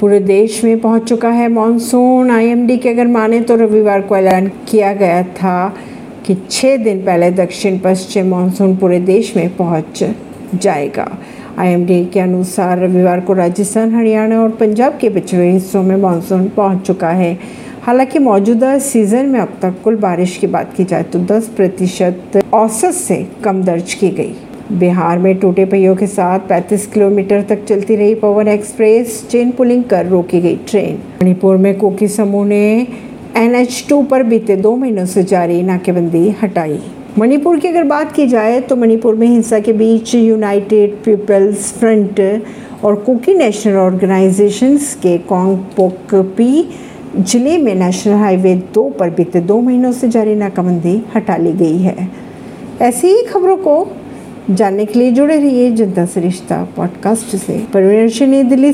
पूरे देश में पहुँच चुका है मानसून आईएमडी के अगर माने तो रविवार को ऐलान किया गया था कि छः दिन पहले दक्षिण पश्चिम मानसून पूरे देश में पहुँच जाएगा। आईएमडी के अनुसार रविवार को राजस्थान, हरियाणा और पंजाब के पिछड़े हिस्सों में मानसून पहुँच चुका है। हालाँकि मौजूदा सीज़न में अब तक कुल बारिश की बात की जाए तो 10 प्रतिशत औसत से कम दर्ज की गई। बिहार में टूटे पहियों के साथ 35 किलोमीटर तक चलती रही पवन एक्सप्रेस, चेन पुलिंग कर रोकी गई ट्रेन। मणिपुर में कोकी समूह ने एन पर बीते दो महीनों से जारी नाकेबंदी हटाई। मणिपुर की अगर बात की जाए तो मणिपुर में हिंसा के बीच यूनाइटेड पीपल्स फ्रंट और कुकी नेशनल ऑर्गेनाइजेशंस के कोंगपोकपी ज़िले में नेशनल हाईवे दो पर बीते दो महीनों से जारी नाकाबंदी हटा ली गई है। ऐसी ही खबरों को जानने के लिए जुड़े रहिए जनता सरिश्ता रिश्ता पॉडकास्ट से। परवीन दिल्ली